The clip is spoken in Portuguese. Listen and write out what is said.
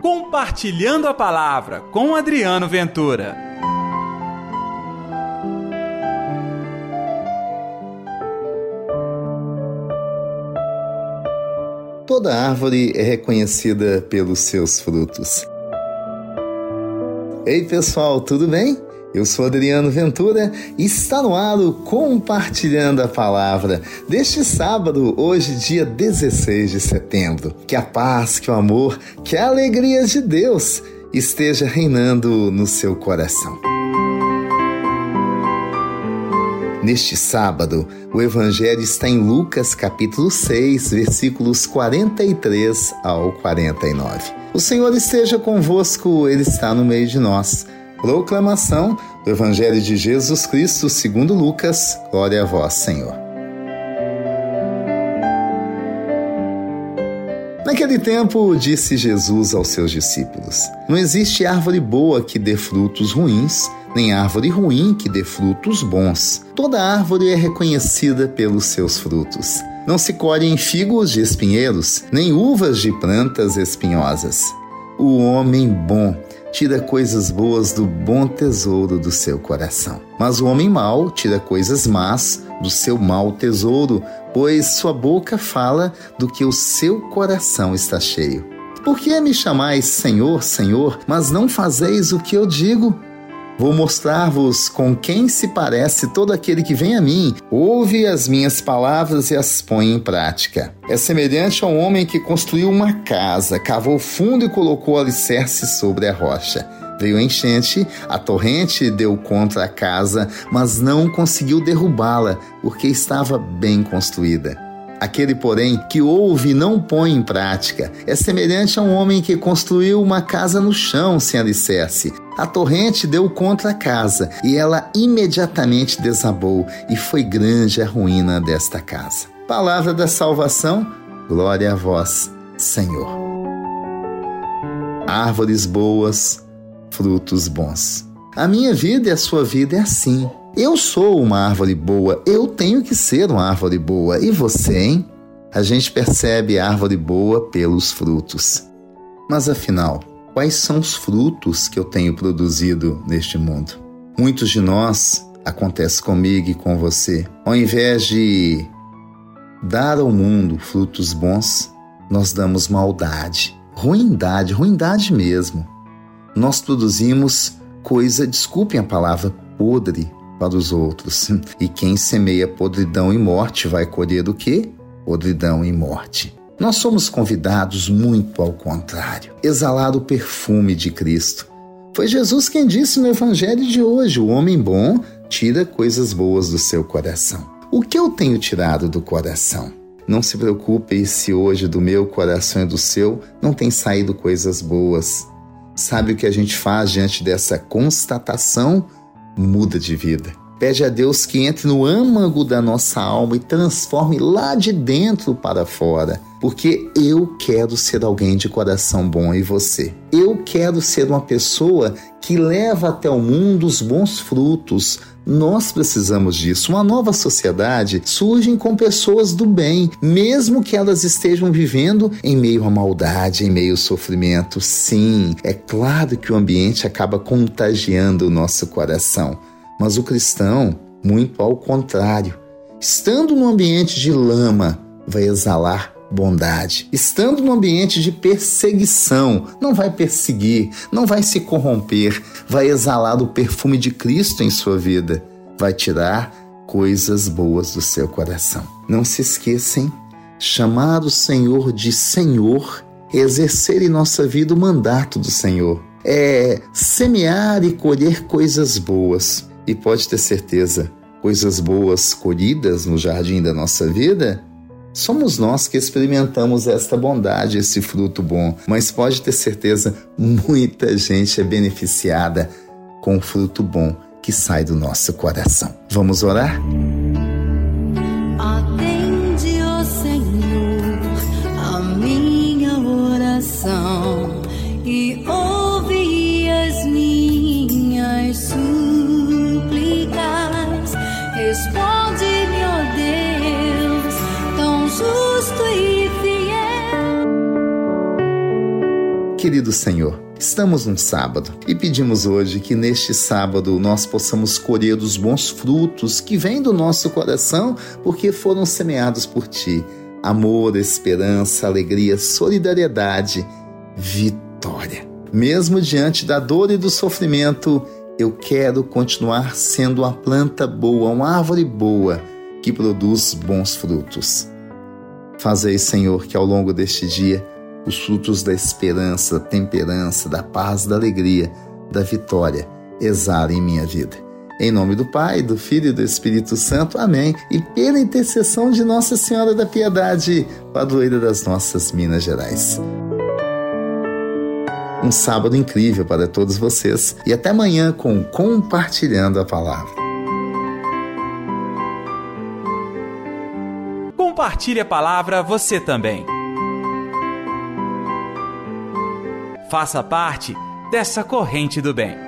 Compartilhando a Palavra com Adriano Ventura. Toda árvore é reconhecida pelos seus frutos. Ei pessoal, tudo bem? Eu sou Adriano Ventura e está no ar o Compartilhando a Palavra deste sábado, hoje, dia 16 de setembro. Que a paz, que o amor, que a alegria de Deus esteja reinando no seu coração. Neste sábado, o Evangelho está em Lucas capítulo 6, versículos 43 ao 49. O Senhor esteja convosco, Ele está no meio de nós. Proclamação do Evangelho de Jesus Cristo segundo Lucas. Glória a vós, Senhor. Naquele tempo, disse Jesus aos seus discípulos: Não existe árvore boa que dê frutos ruins, nem árvore ruim que dê frutos bons. Toda árvore é reconhecida pelos seus frutos. Não se colhem figos de espinheiros, nem uvas de plantas espinhosas. O homem bom tira coisas boas do bom tesouro do seu coração. Mas o homem mau tira coisas más do seu mau tesouro, pois sua boca fala do que o seu coração está cheio. Por que me chamais Senhor, Senhor, mas não fazeis o que eu digo? Vou mostrar-vos com quem se parece todo aquele que vem a mim, ouve as minhas palavras e as põe em prática. É semelhante a um homem que construiu uma casa, cavou fundo e colocou alicerce sobre a rocha. Veio a enchente, a torrente deu contra a casa, mas não conseguiu derrubá-la, porque estava bem construída. Aquele, porém, que ouve e não põe em prática é semelhante a um homem que construiu uma casa no chão sem alicerce. A torrente deu contra a casa e ela imediatamente desabou, e foi grande a ruína desta casa. Palavra da salvação, glória a vós, Senhor. Árvores boas, frutos bons. A minha vida e a sua vida é assim. Eu sou uma árvore boa, eu tenho que ser uma árvore boa. E você, hein? A gente percebe a árvore boa pelos frutos. Mas afinal, quais são os frutos que eu tenho produzido neste mundo? Muitos de nós, acontece comigo e com você, ao invés de dar ao mundo frutos bons, nós damos maldade, ruindade, ruindade mesmo. Nós produzimos coisa, desculpem a palavra, podre para os outros. E quem semeia podridão e morte vai colher o quê? Podridão e morte. Nós somos convidados muito ao contrário, exalar o perfume de Cristo. Foi Jesus quem disse no Evangelho de hoje: o homem bom tira coisas boas do seu coração. O que eu tenho tirado do coração? Não se preocupe se hoje do meu coração e do seu não tem saído coisas boas. Sabe o que a gente faz diante dessa constatação muda de vida. Pede a Deus que entre no âmago da nossa alma e transforme lá de dentro para fora. Porque eu quero ser alguém de coração bom e você. Eu quero ser uma pessoa que leva até o mundo os bons frutos. Nós precisamos disso. Uma nova sociedade surge com pessoas do bem, mesmo que elas estejam vivendo em meio à maldade, em meio ao sofrimento. Sim, é claro que o ambiente acaba contagiando o nosso coração. Mas o cristão, muito ao contrário, estando no ambiente de lama, vai exalar bondade. Estando no ambiente de perseguição, não vai perseguir, não vai se corromper, vai exalar o perfume de Cristo em sua vida, vai tirar coisas boas do seu coração. Não se esqueçam, chamar o Senhor de Senhor, exercer em nossa vida o mandato do Senhor, é semear e colher coisas boas. E pode ter certeza, coisas boas colhidas no jardim da nossa vida, somos nós que experimentamos esta bondade, esse fruto bom. Mas pode ter certeza, muita gente é beneficiada com o fruto bom que sai do nosso coração. Vamos orar? Responde-me, ó Deus, tão justo e fiel. Querido Senhor, estamos num sábado e pedimos hoje que neste sábado nós possamos colher os bons frutos que vêm do nosso coração porque foram semeados por Ti. Amor, esperança, alegria, solidariedade, vitória. Mesmo diante da dor e do sofrimento, eu quero continuar sendo uma planta boa, uma árvore boa que produz bons frutos. Fazei, Senhor, que ao longo deste dia os frutos da esperança, da temperança, da paz, da alegria, da vitória exalem em minha vida. Em nome do Pai, do Filho e do Espírito Santo. Amém. E pela intercessão de Nossa Senhora da Piedade, padroeira das nossas Minas Gerais. Um sábado incrível para todos vocês e até amanhã com Compartilhando a Palavra. Compartilhe a palavra você também. Faça parte dessa corrente do bem.